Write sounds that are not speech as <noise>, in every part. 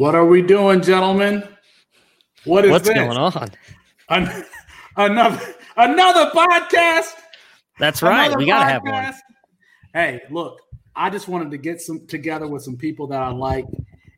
What are we doing, gentlemen? What is What's this? going on? An- another another podcast. That's right. Another We got to have one. Hey, look, I just wanted to get some together with some people that I like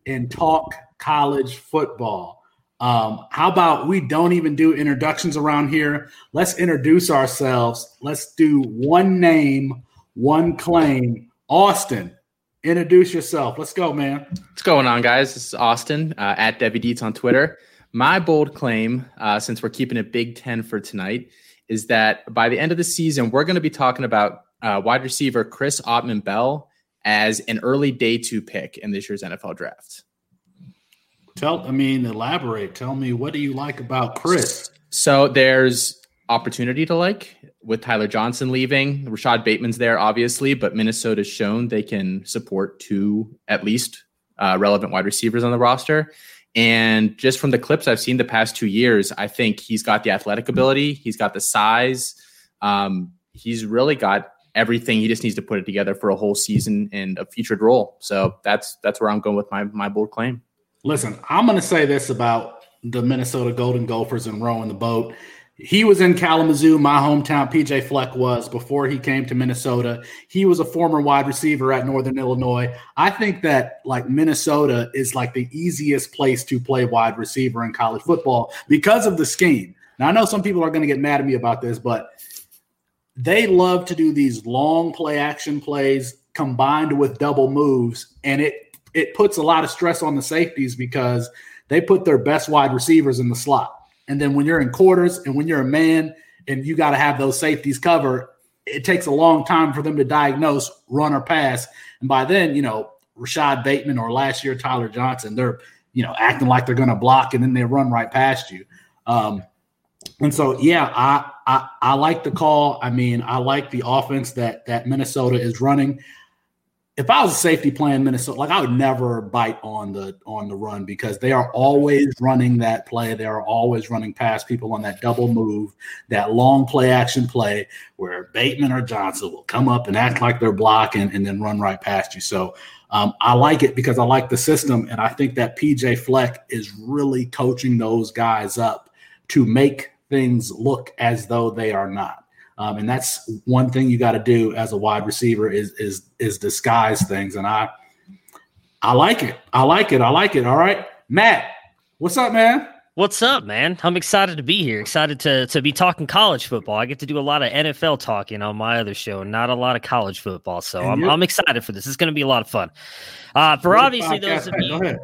and talk college football. Um, how about we don't even do introductions around here? Let's introduce ourselves. Let's do one name, one claim. Austin, introduce yourself. Let's go, man. What's going on, guys? This is Austin uh, at Devy Dietz on Twitter. My bold claim, uh, since we're keeping it Big Ten for tonight, is that by the end of the season, we're going to be talking about uh, wide receiver Chris Autman Bell as an early day two pick in this year's NFL draft. Tell, I mean, elaborate. Tell me, what do you like about Chris? So there's opportunity to like with Tyler Johnson leaving. Rashad Bateman's there, obviously, but Minnesota's shown they can support two at least uh, relevant wide receivers on the roster. And just from the clips I've seen the past two years, I think he's got the athletic ability, he's got the size, um, he's really got everything. He just needs to put it together for a whole season and a featured role. So that's that's where I'm going with my my bold claim. Listen, I'm going to say this about the Minnesota Golden Gophers and rowing the boat. He was in Kalamazoo, my hometown. PJ Fleck was before he came to Minnesota. He was a former wide receiver at Northern Illinois. I think that like Minnesota is like the easiest place to play wide receiver in college football because of the scheme. Now I know some people are going to get mad at me about this, but they love to do these long play action plays combined with double moves, and it it puts a lot of stress on the safeties because they put their best wide receivers in the slot. And then when you're in quarters and when you're a man and you got to have those safeties covered, it takes a long time for them to diagnose run or pass. And by then, you know, Rashad Bateman or last year Tyler Johnson, they're, you know, acting like they're going to block and then they run right past you. Um, and so, yeah, I, I I like the call. I mean, I like the offense that that Minnesota is running if I was a safety playing Minnesota, like I would never bite on the on the run because they are always running that play. They are always running past people on that double move, that long play action play where Bateman or Johnson will come up and act like they're blocking and then run right past you. So um, I like it because I like the system, and I think that PJ Fleck is really coaching those guys up to make things look as though they are not. Um, and that's one thing you got to do as a wide receiver is is is disguise things. And I I like it. I like it. I like it. All right, Matt, what's up, man? What's up, man? I'm excited to be here. Excited to to be talking college football. I get to do a lot of NFL talking on my other show, not a lot of college football. So And I'm I'm excited for this. It's going to be a lot of fun. Uh, for obviously those of you.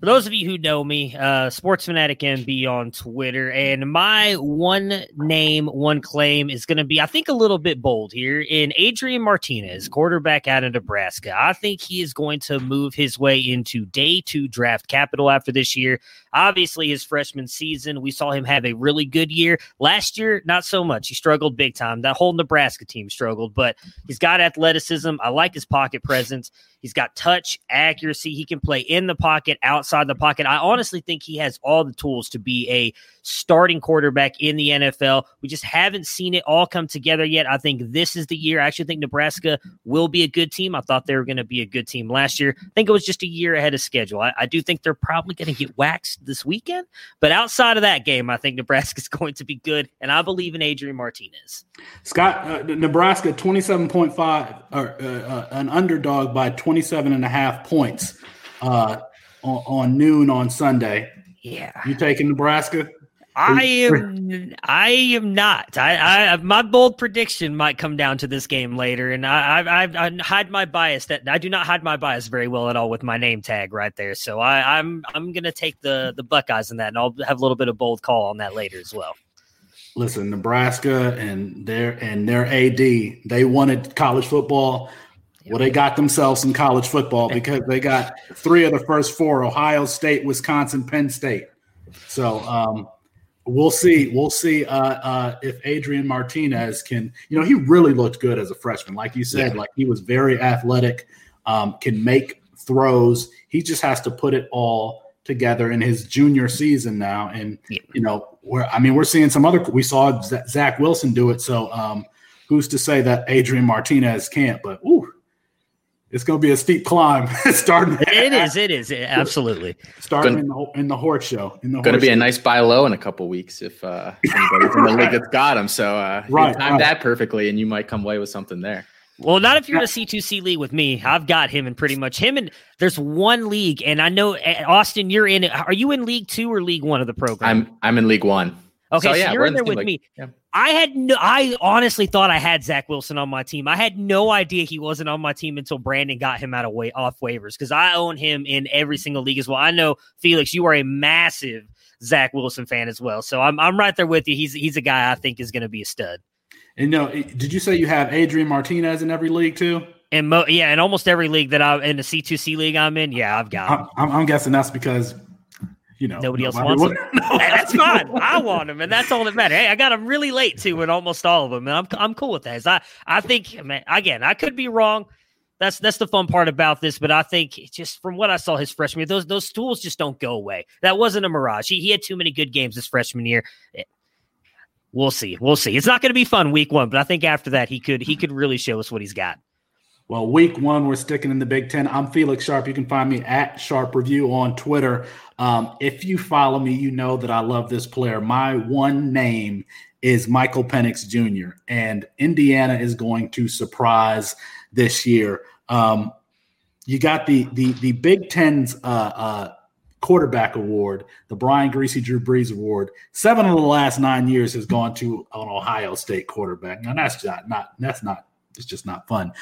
For those of you who know me, uh, Sports Fanatic MB on Twitter, and my one name, one claim is going to be, I think, a little bit bold here in Adrian Martinez, quarterback out of Nebraska. I think he is going to move his way into day two draft capital after this year. Obviously, his freshman season, we saw him have a really good year. Last year, not so much. He struggled big time. That whole Nebraska team struggled, but he's got athleticism. I like his pocket presence. He's got touch, accuracy. He can play in the pocket, outside the pocket. I honestly think he has all the tools to be a starting quarterback in the NFL. We just haven't seen it all come together yet. I think this is the year. I actually think Nebraska will be a good team. I thought they were going to be a good team last year. I think it was just a year ahead of schedule. I, I do think they're probably going to get waxed this weekend. But outside of that game, I think Nebraska is <laughs> going to be good. And I believe in Adrian Martinez. Scott, uh, Nebraska 27.5 or uh, uh, an underdog by 27 and a half points uh, on, on noon on Sunday. Yeah. You taking Nebraska? I am. I am not. I, I. My bold prediction might come down to this game later, and I, I, I hide my bias. That I do not hide my bias very well at all with my name tag right there. So I, I'm. I'm gonna take the the Buckeyes in that, and I'll have a little bit of bold call on that later as well. Listen, Nebraska and their and their AD, they wanted college football. Well, they got themselves some college football <laughs> because they got three of the first four: Ohio State, Wisconsin, Penn State. So. um we'll see. We'll see uh, uh, if Adrian Martinez can. You know, he really looked good as a freshman. Like you said, yeah. like he was very athletic, um, can make throws. He just has to put it all together in his junior season now. And yeah. you know, we're I mean, we're seeing some other. We saw Zach Wilson do it. So um, who's to say that Adrian Martinez can't? But ooh, it's going to be a steep climb <laughs> starting. It is. It is absolutely starting in the in the horse show. In the going to be show. a nice buy low in a couple weeks if uh, anybody's in the league that's got him. So uh, right, time right. that perfectly, and you might come away with something there. Well, not if you're in a C2C league with me. I've got him in pretty much him and there's one league, and I know eh, Austin, you're in it. Are you in League Two or League One of the program? I'm I'm in League One. Okay, so, yeah, so you're in there with like, me. Yeah. I had no, I honestly thought I had Zach Wilson on my team. I had no idea he wasn't on my team until Brandon got him out of way off waivers because I own him in every single league as well. I know Felix, you are a massive Zach Wilson fan as well, so I'm I'm right there with you. He's he's a guy I think is going to be a stud. And no, did you say you have Adrian Martinez in every league too? And mo- yeah, in almost every league that I'm in the C2C league I'm in, yeah, I've got. I'm, I'm guessing that's because you know nobody else wants him. no. <laughs> hey, that's fine. <laughs> I want him, and that's all that matters. Hey, I got him really late too, in almost all of them, and I'm I'm cool with that. I I think, man, again, I could be wrong. That's that's the fun part about this, but I think just from what I saw his freshman year, those those tools just don't go away. That wasn't a mirage. He, he had too many good games this freshman year. Eh, we'll see. We'll see. It's not going to be fun week one, but I think after that he could he could really show us what he's got. Well, week one, we're sticking in the Big Ten. I'm Felix Sharp. You can find me at Sharp Review on Twitter. Um, if you follow me, you know that I love this player. My one name is Michael Penix Jr., and Indiana is going to surprise this year. Um, you got the the the Big Ten's uh, uh, quarterback award, the Brian Griese Drew Brees award. Seven of the last nine years has gone to an Ohio State quarterback. Now that's not not that's not it's just not fun.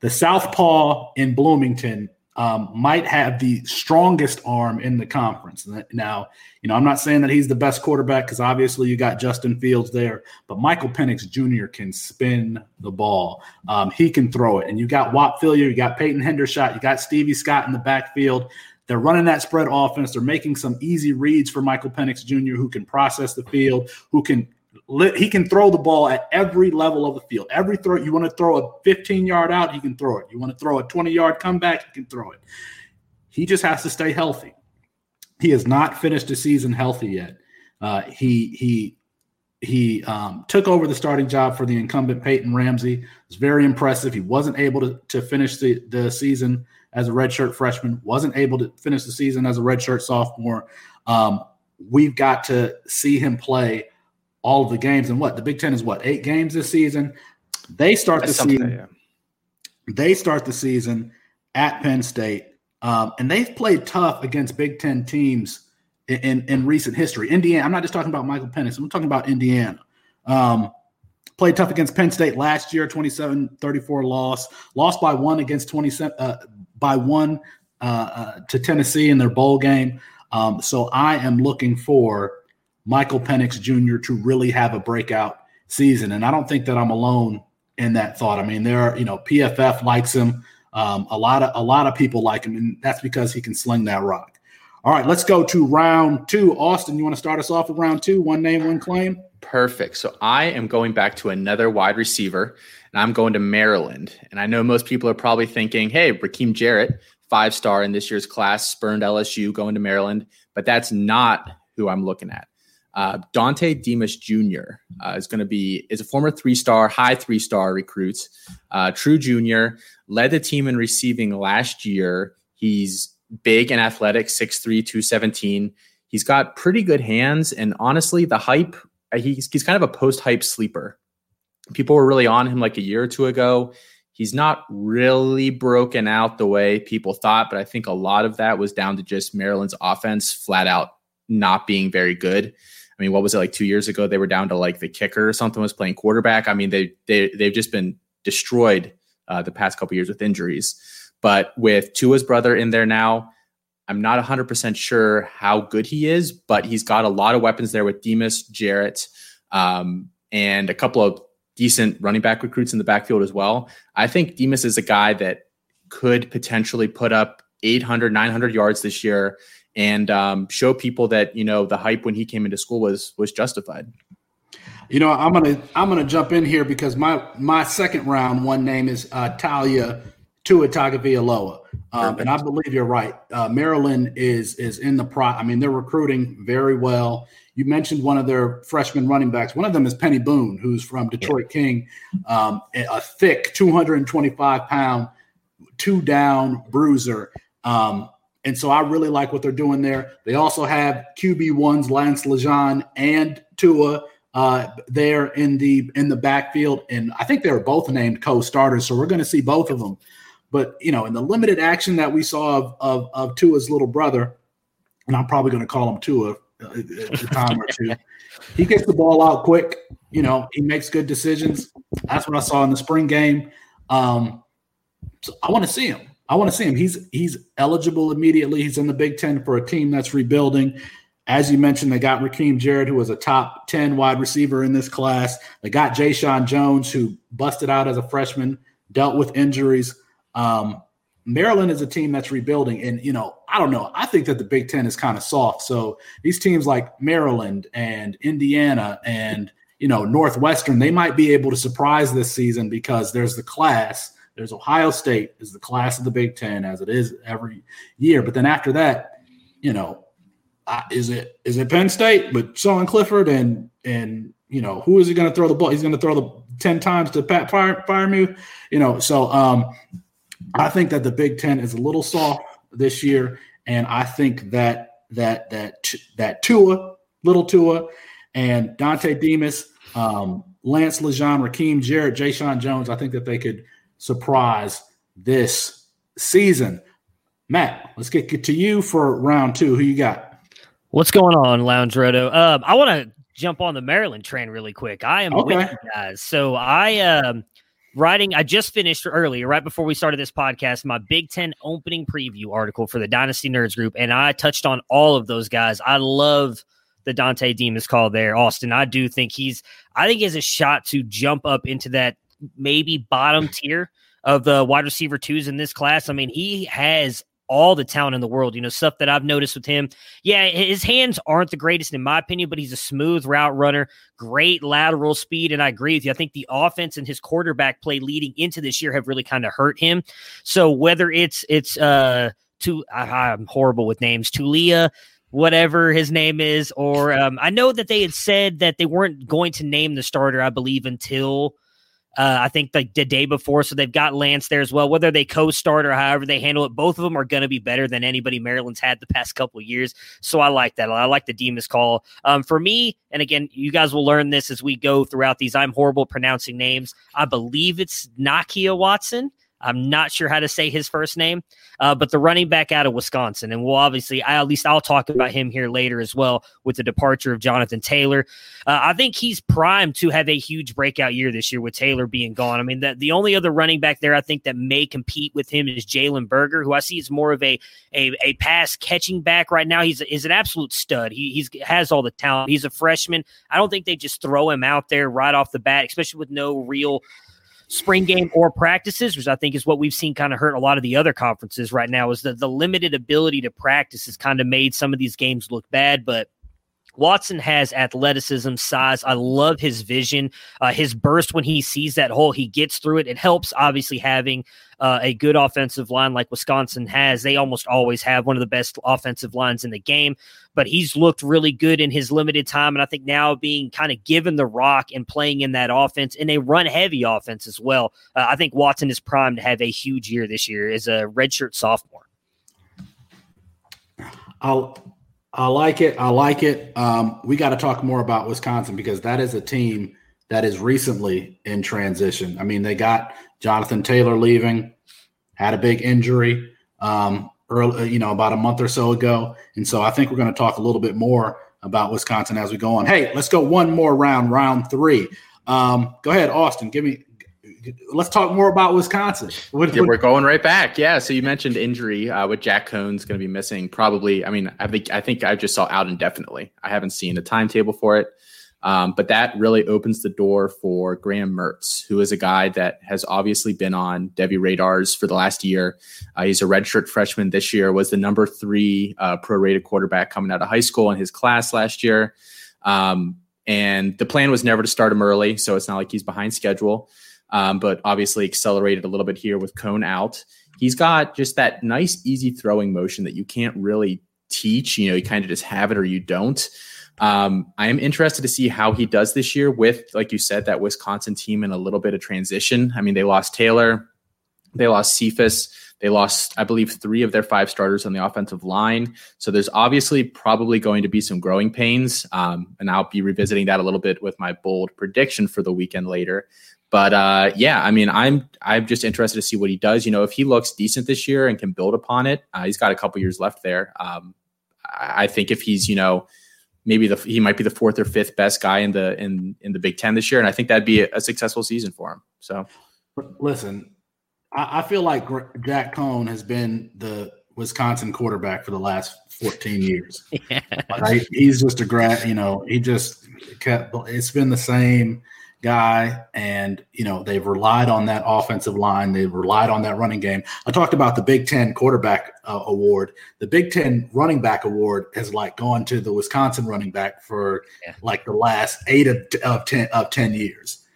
The Southpaw in Bloomington um, might have the strongest arm in the conference. Now, you know, I'm not saying that he's the best quarterback because obviously you got Justin Fields there, but Michael Penix Jr. can spin the ball. Um, he can throw it. And you got Whop Philyor, you got Peyton Hendershot, you got Stevie Scott in the backfield. They're running that spread offense. They're making some easy reads for Michael Penix Jr., who can process the field, who can he can throw the ball at every level of the field. Every throw you want to throw a 15 yard out, he can throw it. You want to throw a 20 yard comeback, he can throw it. He just has to stay healthy. He has not finished the season healthy yet. Uh, he he he um, took over the starting job for the incumbent Peyton Ramsey. was very impressive. He wasn't able to, to finish the, the season as a redshirt freshman. wasn't able to finish the season as a redshirt sophomore. Um, we've got to see him play all of the games. And what the Big Ten is what eight games this season. They start the season. Yeah. They start the season at Penn State, um, and they've played tough against Big Ten teams in, in, in, recent history. Indiana. I'm not just talking about Michael Penix. I'm talking about Indiana. Um, played tough against Penn State last year, 27-34 loss. Lost by one against 27 uh, by one uh, uh, to Tennessee in their bowl game. Um, so I am looking for Michael Penix Jr. to really have a breakout season, and I don't think that I'm alone in that thought. I mean, there are you know PFF likes him. Um, a lot of a lot of people like him, and that's because he can sling that rock. All right, let's go to round two. Austin, you want to start us off with round two? One name, one claim. Perfect. So I am going back to another wide receiver, and I'm going to Maryland. And I know most people are probably thinking, "Hey, Rakim Jarrett, five star in this year's class, spurned LSU, going to Maryland," but that's not who I'm looking at. Uh, Dontay Demus Jr. Uh, is going to be is a former three star, high three star recruit, uh, true junior, led the team in receiving last year. He's big and athletic, 6'3", 217. He's got pretty good hands, and honestly, the hype uh, he's he's kind of a post hype sleeper. People were really on him like a year or two ago. He's not really broken out the way people thought, but I think a lot of that was down to just Maryland's offense flat out not being very good. I mean, what was it like two years ago? They were down to like the kicker or something was playing quarterback. I mean, they they they've just been destroyed uh, the past couple years with injuries. But with Tua's brother in there now, I'm not 100% sure how good he is, but he's got a lot of weapons there with Demus, Jarrett, um, and a couple of decent running back recruits in the backfield as well. I think Demus is a guy that could potentially put up 800, 900 yards this year and um, show people that you know the hype when he came into school was was justified. You know, I'm gonna I'm gonna jump in here because my my second round one name is uh, Taulia Tua Tagovailoa, um, and I believe you're right. Uh, Maryland is is in the pro. I mean, they're recruiting very well. You mentioned one of their freshman running backs. One of them is Peny Boone, who's from Detroit yeah. King, um, a thick 225 pound, two down bruiser. Um, and so I really like what they're doing there. They also have QB ones, Lance LeGendre and Tua uh, there in the in the backfield, and I think they were both named co-starters. So we're going to see both of them. But you know, in the limited action that we saw of of, of Tua's little brother, and I'm probably going to call him Tua uh, a time or two. He gets the ball out quick. You know, he makes good decisions. That's what I saw in the spring game. Um, so I want to see him. I want to see him. He's he's eligible immediately. He's in the Big Ten for a team that's rebuilding. As you mentioned, they got Rakim Jarrett, who was a top 10 wide receiver in this class. They got Jeshaun Jones, who busted out as a freshman, dealt with injuries. Um, Maryland is a team that's rebuilding. And, you know, I don't know. I think that the Big Ten is kind of soft. So these teams like Maryland and Indiana and, you know, Northwestern, they might be able to surprise this season because there's the class – there's Ohio State is the class of the Big Ten as it is every year. But then after that, you know, is it is it Penn State? But Sean Clifford and and you know who is he going to throw the ball? He's going to throw the ten times to Pat Fire. You know, so um, I think that the Big Ten is a little soft this year, and I think that that that that Tua, little Tua, and Dontay Demus, um, Lance LeGendre, Rakim Jarrett, Jeshaun Jones. I think that they could surprise this season. Matt, let's get to you for round two. Who you got? What's going on, Lounge Roto? Um, I want to jump on the Maryland train really quick. I am okay. with you guys. So I um writing I just finished earlier, right before we started this podcast, my Big Ten opening preview article for the Dynasty Nerds group, and I touched on all of those guys. I love the Dontay Demus call there, Austin. I do think he's I think he has a shot to jump up into that maybe bottom tier of the wide receiver twos in this class. I mean, he has all the talent in the world. You know, stuff that I've noticed with him. Yeah, his hands aren't the greatest in my opinion, but he's a smooth route runner, great lateral speed. And I agree with you. I think the offense and his quarterback play leading into this year have really kind of hurt him. So whether it's it's uh to I, I'm horrible with names, Tulia, whatever his name is, or um, I know that they had said that they weren't going to name the starter, I believe, until uh, I think the, the day before, so they've got Lance there as well. Whether they co-start or however they handle it, both of them are going to be better than anybody Maryland's had the past couple of years. So I like that. I like the Demus call. Um, for me, and again, you guys will learn this as we go throughout these. I'm horrible pronouncing names. I believe it's Nakia Watson. I'm not sure how to say his first name, uh, but the running back out of Wisconsin. And we'll obviously, I, at least I'll talk about him here later as well with the departure of Jonathan Taylor. Uh, I think he's primed to have a huge breakout year this year with Taylor being gone. I mean, the, the only other running back there I think that may compete with him is Jalen Berger, who I see is more of a a, a pass catching back right now. He's is an absolute stud. He he's has all the talent. He's a freshman. I don't think they just throw him out there right off the bat, especially with no real spring game or practices, which I think is what we've seen kind of hurt a lot of the other conferences right now, is that the limited ability to practice has kind of made some of these games look bad. But Watson has athleticism, size. I love his vision, uh, his burst when he sees that hole, he gets through it. It helps, obviously, having uh, a good offensive line like Wisconsin has. They almost always have one of the best offensive lines in the game, but he's looked really good in his limited time. And I think now being kind of given the rock and playing in that offense, in a run heavy offense as well, uh, I think Watson is primed to have a huge year this year as a redshirt sophomore. I'll I like it. I like it. Um, we got to talk more about Wisconsin because that is a team that is recently in transition. I mean, they got Jonathan Taylor leaving, had a big injury, um, early, you know, about a month or so ago, and so I think we're going to talk a little bit more about Wisconsin as we go on. Hey, let's go one more round, round three. Um, go ahead, Austin. Give me let's talk more about Wisconsin. What, yeah, we're going right back. Yeah. So you mentioned injury uh, with Jack Coan's going to be missing. Probably. I mean, I think I think I just saw out indefinitely. I haven't seen a timetable for it. Um, but that really opens the door for Graham Mertz, who is a guy that has obviously been on Devy radars for the last year. Uh, he's a redshirt freshman this year, was the number three uh, prorated quarterback coming out of high school in his class last year. Um, and the plan was never to start him early, so it's not like he's behind schedule um, but obviously accelerated a little bit here with Coan out. He's got just that nice, easy throwing motion that you can't really teach. You know, you kind of just have it or you don't. Um, I am interested to see how he does this year with, like you said, that Wisconsin team in a little bit of transition. I mean, they lost Taylor, they lost Cephus, they lost, I believe, three of their five starters on the offensive line. So there's obviously probably going to be some growing pains. Um, and I'll be revisiting that a little bit with my bold prediction for the weekend later. But uh, yeah, I mean, I'm I'm just interested to see what he does. You know, if he looks decent this year and can build upon it, uh, he's got a couple years left there. Um, I think if he's you know maybe the he might be the fourth or fifth best guy in the in in the Big Ten this year, and I think that'd be a, a successful season for him. So, listen, I, I feel like Jack Coan has been the Wisconsin quarterback for the last 14 years. <laughs> Yeah. Like, he's just a grad, you know, he just kept, it's been the same guy, and you know they've relied on that offensive line. They've relied on that running game. I talked about the Big Ten quarterback uh, award. The Big Ten running back award has like gone to the Wisconsin running back for yeah. like the last eight of, of ten of ten years.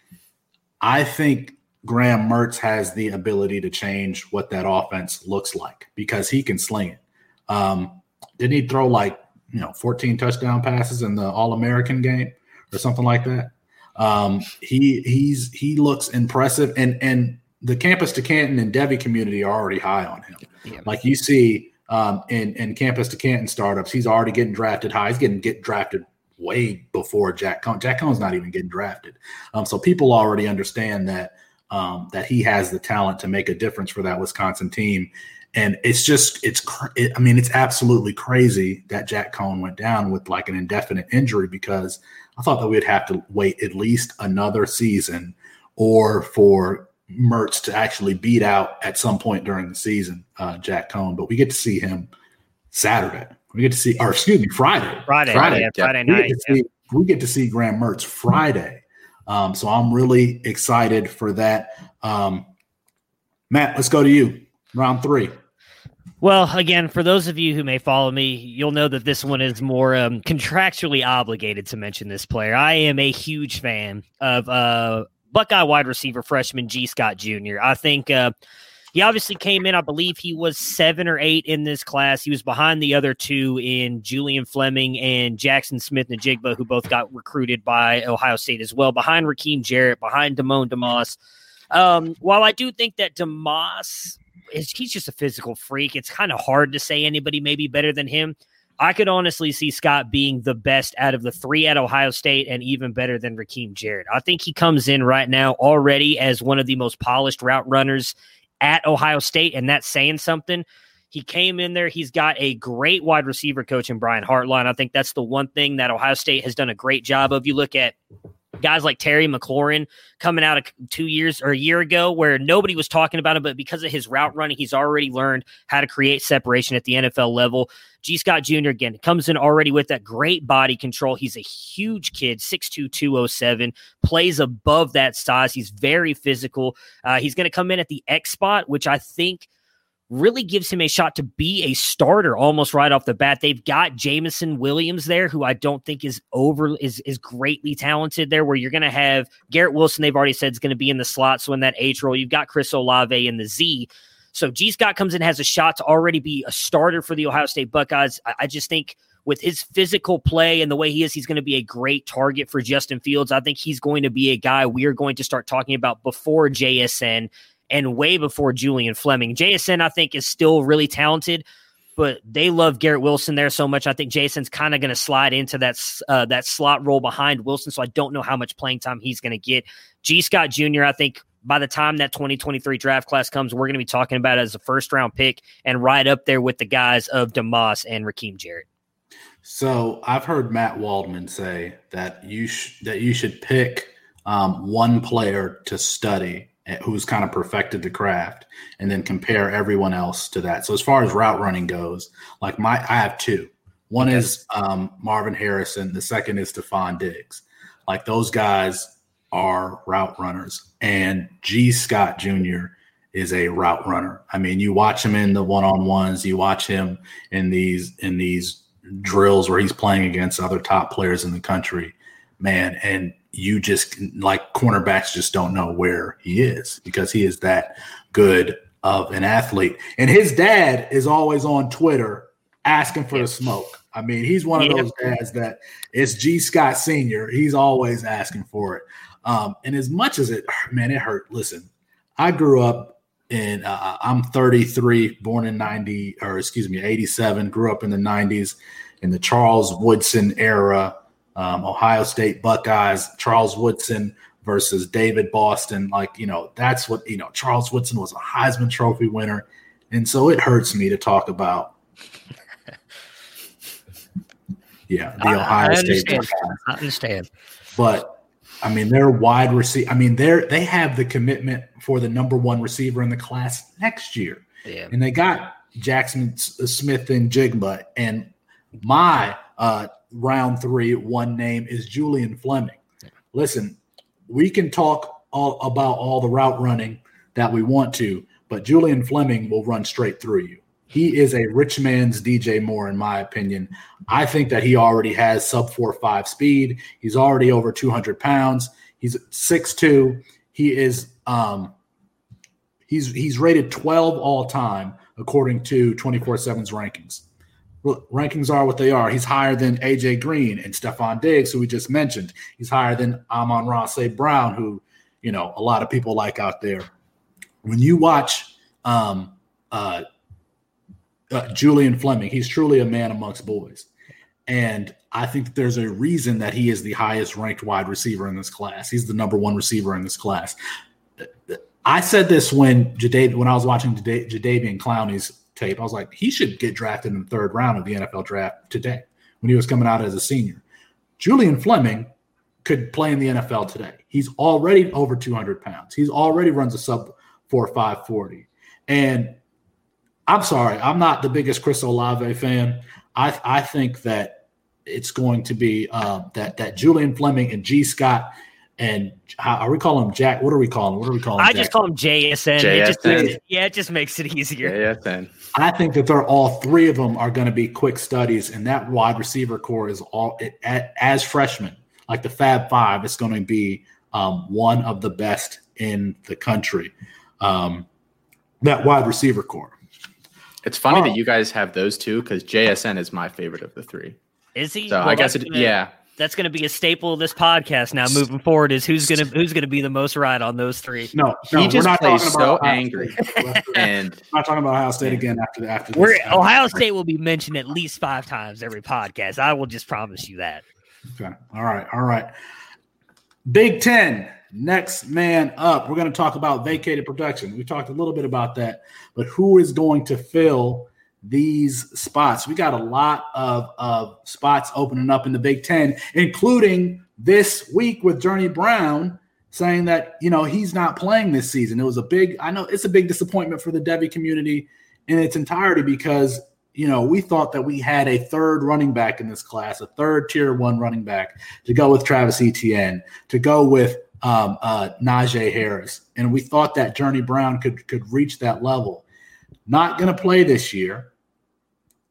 I think Graham Mertz has the ability to change what that offense looks like because he can sling it. Um, didn't he throw like you know 14 touchdown passes in the All American game or something like that? Um, he he's he looks impressive, and and the campus to Canton and Devy community are already high on him. Yeah. Like you see um, in in campus to Canton startups, he's already getting drafted high. He's getting get drafted way before Jack Coan. Jack Coan's not even getting drafted. Um, so people already understand that um, that he has the talent to make a difference for that Wisconsin team. And it's just, it's, it, I mean, it's absolutely crazy that Jack Coan went down with like an indefinite injury because I thought that we'd have to wait at least another season or for Mertz to actually beat out at some point during the season, uh, Jack Coan. But we get to see him Saturday. We get to see, or excuse me, Friday. Friday, Friday, yeah, Friday night. We get, see, we get, to see, Graham Mertz Friday. Um, so I'm really excited for that. Um, Matt, let's go to you. Round three. Well, again, for those of you who may follow me, you'll know that this one is more um, contractually obligated to mention this player. I am a huge fan of uh, Buckeye wide receiver freshman Gee Scott Jr. I think uh, he obviously came in, I believe he was seven or eight in this class. He was behind the other two in Julian Fleming and Jackson Smith Njigba, who both got recruited by Ohio State as well, behind Rakim Jarrett, behind Demond Demas. Um, while I do think that DeMoss is he's just a physical freak. It's kind of hard to say anybody maybe better than him. I could honestly see Scott being the best out of the three at Ohio State and even better than Rakim Jarrett. I think he comes in right now already as one of the most polished route runners at Ohio State, and that's saying something. He came in there. He's got a great wide receiver coach in Brian Hartline. I think that's the one thing that Ohio State has done a great job of. You look at guys like Terry McLaurin coming out of two years or a year ago where nobody was talking about him, but because of his route running, he's already learned how to create separation at the NFL level. Gee Scott Jr. again comes in already with that great body control. He's a huge kid, 6'2, 207, plays above that size. He's very physical. Uh, he's going to come in at the X spot, which I think – really gives him a shot to be a starter almost right off the bat. They've got Jameson Williams there, who I don't think is over is is greatly talented there. Where you're going to have Garrett Wilson, they've already said is going to be in the slot, so in that H role, you've got Chris Olave in the Z. So Gee Scott comes in has a shot to already be a starter for the Ohio State Buckeyes. I, I just think with his physical play and the way he is, he's going to be a great target for Justin Fields. I think he's going to be a guy we are going to start talking about before JSN and way before Julian Fleming. JSN, I think, is still really talented, but they love Garrett Wilson there so much. I think Jason's kind of going to slide into that uh, that slot role behind Wilson. So I don't know how much playing time he's going to get. Gee Scott Jr. I think by the time that 2023 draft class comes, we're going to be talking about as a first round pick and right up there with the guys of Demas and Rakim Jarrett. So I've heard Matt Waldman say that you sh- that you should pick um, one player to study who's kind of perfected the craft and then compare everyone else to that. So as far as route running goes, like my I have two. One okay. is um, Marvin Harrison. The second is Stefon Diggs. Like those guys are route runners, and Gee Scott Jr. is a route runner. I mean, you watch him in the one on ones, you watch him in these in these drills where he's playing against other top players in the country, man. And you just like cornerbacks just don't know where he is because he is that good of an athlete. And his dad is always on Twitter asking for the smoke. I mean, he's one of those dads that it's Gee Scott Sr. He's always asking for it. Um, and as much as it, man, it hurt. Listen, I grew up in, uh, I'm 33, born in 90, or excuse me, 87, grew up in the 90s in the Charles Woodson era um, Ohio State Buckeyes, Charles Woodson versus David Boston. Like, you know, that's what, you know, Charles Woodson was a Heisman Trophy winner. And so it hurts me to talk about. <laughs> Yeah, the Ohio I State Buckeyes. I understand. But I mean, they're wide receiver. I mean, they're they have the commitment for the number one receiver in the class next year. Yeah. And they got Jackson Smith-Njigba. And my uh, round three, one name is Julian Fleming. Listen, we can talk all about all the route running that we want to, but Julian Fleming will run straight through you. He is a rich man's DJ Moore, in my opinion. I think that he already has sub four five speed. He's already over 200 pounds. He's 6'2. He is um he's he's rated 12 all time according to 24/7's rankings rankings are what they are. He's higher than AJ Green and Stefon Diggs, who we just mentioned. He's higher than Amon-Ra St. Brown, who, you know, a lot of people like out there. When you watch um, uh, uh, Julian Fleming, he's truly a man amongst boys. And I think there's a reason that he is the highest ranked wide receiver in this class. He's the number one receiver in this class. I said this when Jadav- when I was watching Jadeveon Clowney's tape. I was like, he should get drafted in the third round of the NFL draft today when he was coming out as a senior. Julian Fleming could play in the NFL today. He's already over 200 pounds. He's already runs a sub 4 5 40. And I'm sorry, I'm not the biggest Chris Olave fan. I, I think that it's going to be uh, that that Julian Fleming and Gee Scott and how are we calling him Jack? What are we calling? What are we calling? I Jack? just call him JSN. JSN. It just yeah, it just makes it easier. JSN. I think that they're all three of them are going to be quick studies, and that wide receiver corps is all it, as freshmen, like the Fab Five. It's going to be um, one of the best in the country. Um, that wide receiver corps. It's funny Oh. that you guys have those two because JSN is my favorite of the three. Is he? So Well, I guess it, gonna- yeah. That's going to be a staple of this podcast now. Moving forward, is who's going to who's going to be the most right on those three? No, He no, we're just not plays talking so Ohio angry. and We're And not talking about Ohio State again after the after We're, this. Ohio State will be mentioned at least five times every podcast. I will just promise you that. Okay. All right. All right. Big Ten. Next man up, we're going to talk about vacated production. We talked a little bit about that, but who is going to fill these spots? We got a lot of, of spots opening up in the Big Ten, including this week with Journey Brown saying that you know he's not playing this season. It was a big, I know it's a big disappointment for the Devy community in its entirety because you know we thought that we had a third running back in this class, a third tier one running back to go with Travis Etienne, to go with um, uh, Najee Harris, and we thought that Journey Brown could could reach that level. Not going to play this year.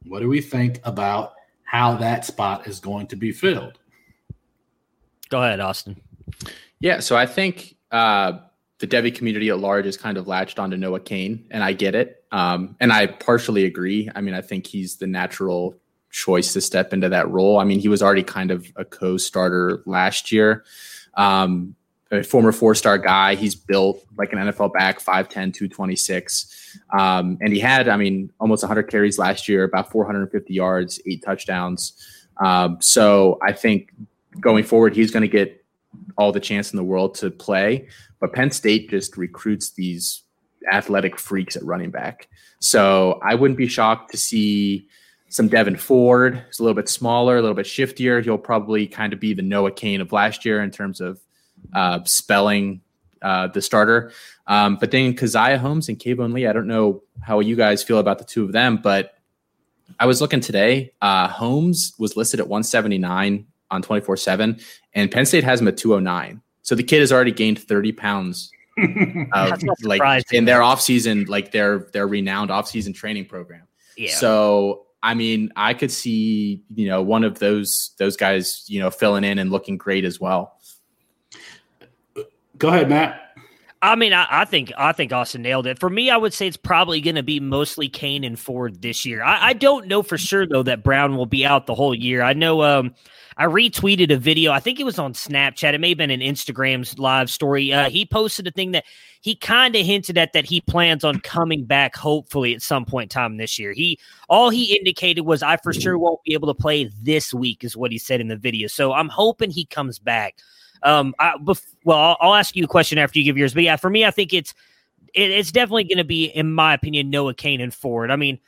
What do we think about how that spot is going to be filled? Go ahead, Austin. Yeah, so I think uh, the Devy community at large is kind of latched onto Noah Cain, and I get it, um, and I partially agree. I mean, I think he's the natural choice to step into that role. I mean, he was already kind of a co-starter last year. Um, a former four star guy. He's built like an NFL back, 5'10, 226. Um, and he had, I mean, almost 100 carries last year, about 450 yards, eight touchdowns. Um, so I think going forward, he's going to get all the chance in the world to play. But Penn State just recruits these athletic freaks at running back. So I wouldn't be shocked to see some Devin Ford. He's a little bit smaller, a little bit shiftier. He'll probably kind of be the Noah Cain of last year in terms of uh, spelling uh, the starter. Um, but then Caziah Holmes and Keyvone Lee, I don't know how you guys feel about the two of them, but I was looking today. Uh, Holmes was listed at 179 on 24 7, and Penn State has him at 209. So the kid has already gained 30 pounds. <laughs> of, like in their offseason, like their their renowned offseason training program. Yeah. So I mean, I could see you know one of those those guys you know filling in and looking great as well. Go ahead, Matt. I mean, I, I, think I think Austin nailed it. For me, I would say it's probably going to be mostly Cain and Ford this year. I, I, don't know for sure though that Brown will be out the whole year. I know. Um, I retweeted a video. I think it was on Snapchat. It may have been an Instagram's live story. Uh, he posted a thing that he kind of hinted at that he plans on coming back hopefully at some point in time this year. He all he indicated was I for sure won't be able to play this week is what he said in the video. So I'm hoping he comes back. Um, I, bef- well, I'll, I'll, ask you a question after you give yours. But yeah, for me, I think it's it, it's definitely going to be, in my opinion, Noah Cain and Ford. I mean,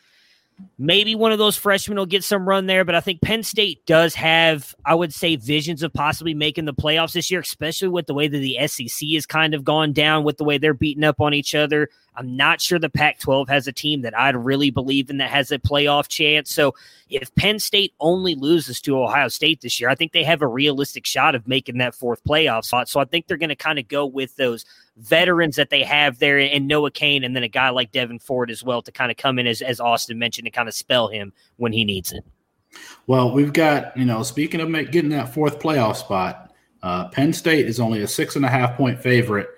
Maybe one of those freshmen will get some run there, but I think Penn State does have, I would say, visions of possibly making the playoffs this year, especially with the way that the SEC has kind of gone down with the way they're beating up on each other. I'm not sure the Pac 12 has a team that I'd really believe in that has a playoff chance. So if Penn State only loses to Ohio State this year, I think they have a realistic shot of making that fourth playoff spot. So I think they're going to kind of go with those veterans that they have there and Noah Cain and then a guy like Devin Ford as well to kind of come in as, as Austin mentioned and kind of spell him when he needs it. Well, we've got, you know, speaking of getting that fourth playoff spot, uh, Penn State is only a six and a half point favorite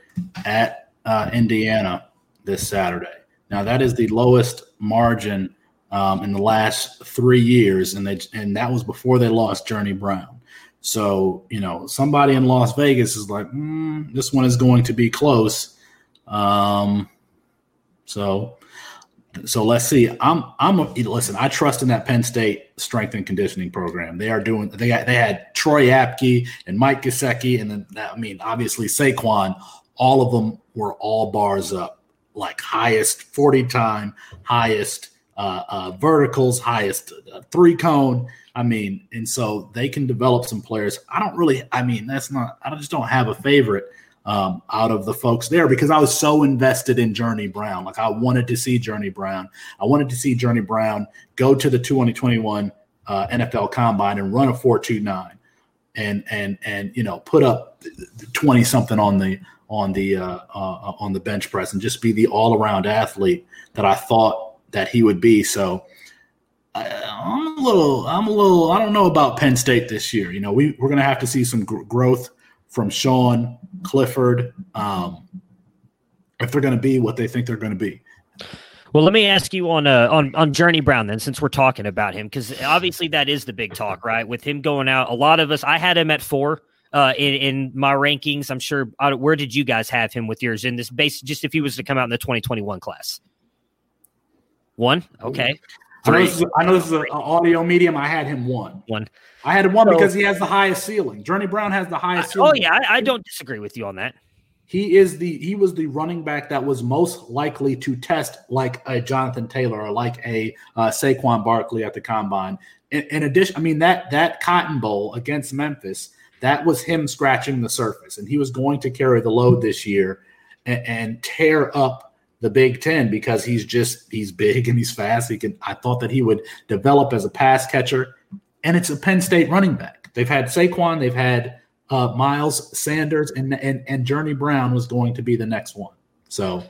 at uh, Indiana this Saturday. Now, that is the lowest margin um, in the last three years, and they and that was before they lost Journey Brown. So, you know, somebody in Las Vegas is like, mm, this one is going to be close. Um, so, so let's see. I'm, I'm, a, listen, I trust in that Penn State strength and conditioning program. They are doing, they got, they had Troy Apke and Mike Gesicki, and then, I mean, obviously Saquon, all of them were all bars up, like highest 40 time, highest uh, uh, verticals, highest uh, three cone. I mean, and so they can develop some players. I don't really, I mean, that's not, I just don't have a favorite um, out of the folks there because I was so invested in Journey Brown. Like I wanted to see Journey Brown. I wanted to see Journey Brown go to the 2021 uh, NFL Combine and run a 4.29 and and and you know put up 20 something on the on the uh, uh, on the bench press and just be the all around athlete that I thought that he would be. So I, am a little, I'm a little, I don't know about Penn State this year. You know, we, we're to have to see some gr- growth from Sean Clifford um, if they're to be what they think they're to be. Well, let me ask you on uh, on on Journey Brown then, since we're talking about him, because obviously that is the big talk, right? With him going out, a lot of us, I had him at four uh, in, in my rankings. I'm sure. Uh, where did you guys have him with yours in this base? Just if he was to come out in the 2021 class, one. Okay. I know Three. this is, I know this is an audio medium. I had him one. One. I had him one So- because he has the highest ceiling. Journey Brown has the highest ceiling. Oh yeah, I, I don't disagree with you on that. He is the he was the running back that was most likely to test like a Jonathan Taylor or like a uh, Saquon Barkley at the combine. In, in addition, I mean that that Cotton Bowl against Memphis, that was him scratching the surface, and he was going to carry the load this year and, and tear up the Big Ten because he's just he's big and he's fast. He can. I thought that he would develop as a pass catcher, and it's a Penn State running back. They've had Saquon, they've had uh, Miles Sanders, and and and Journey Brown was going to be the next one. So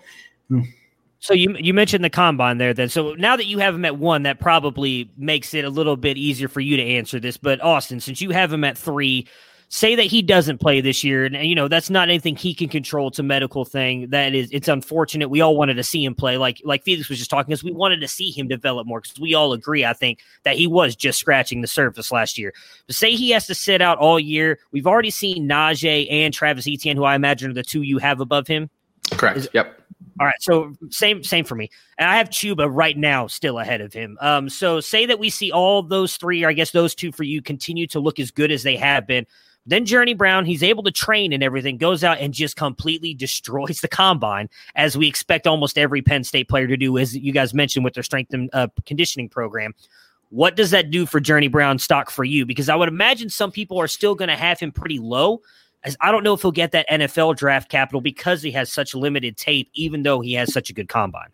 So you you mentioned the combine there then. So now that you have him at one, that probably makes it a little bit easier for you to answer this. But Austin, since you have him at three, say that he doesn't play this year, and you know that's not anything he can control. It's a medical thing. That is, it's unfortunate. We all wanted to see him play, like like Felix was just talking, because we wanted to see him develop more. Because we all agree, I think, that he was just scratching the surface last year. But say he has to sit out all year. We've already seen Najee and Travis Etienne, who I imagine are the two you have above him. Correct. Is- yep. All right, so same same for me. And I have Chuba right now still ahead of him. Um, so say that we see all those three, or I guess those two for you, continue to look as good as they have been. Then Journey Brown, he's able to train and everything, goes out and just completely destroys the combine, as we expect almost every Penn State player to do, as you guys mentioned with their strength and uh, conditioning program. What does that do for Journey Brown stock for you? Because I would imagine some people are still going to have him pretty low. As I don't know if he'll get that NFL draft capital because he has such limited tape, even though he has such a good combine.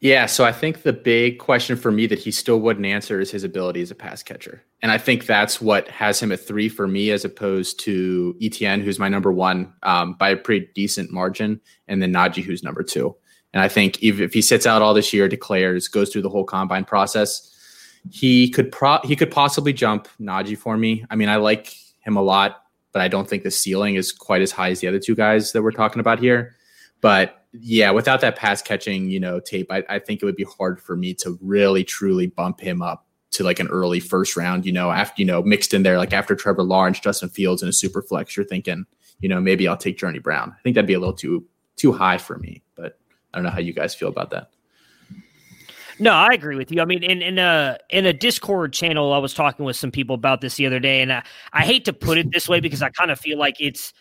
Yeah, so I think the big question for me that he still wouldn't answer is his ability as a pass catcher. And I think that's what has him at three for me, as opposed to ETN, who's my number one um, by a pretty decent margin, and then Najee, who's number two. And I think if, if he sits out all this year, declares, goes through the whole combine process, he could pro- he could possibly jump Najee for me. I mean, I like him a lot, but I don't think the ceiling is quite as high as the other two guys that we're talking about here. But yeah, without that pass catching, you know, tape, I, I think it would be hard for me to really truly bump him up to like an early first round, you know, after, you know, mixed in there, like after Trevor Lawrence, Justin Fields and a super flex, you're thinking, you know, maybe I'll take Journey Brown. I think that'd be a little too, too high for me, but I don't know how you guys feel about that. No, I agree with you. I mean, in in a in a Discord channel, I was talking with some people about this the other day, and I, I hate to put it this way because I kind of feel like it's.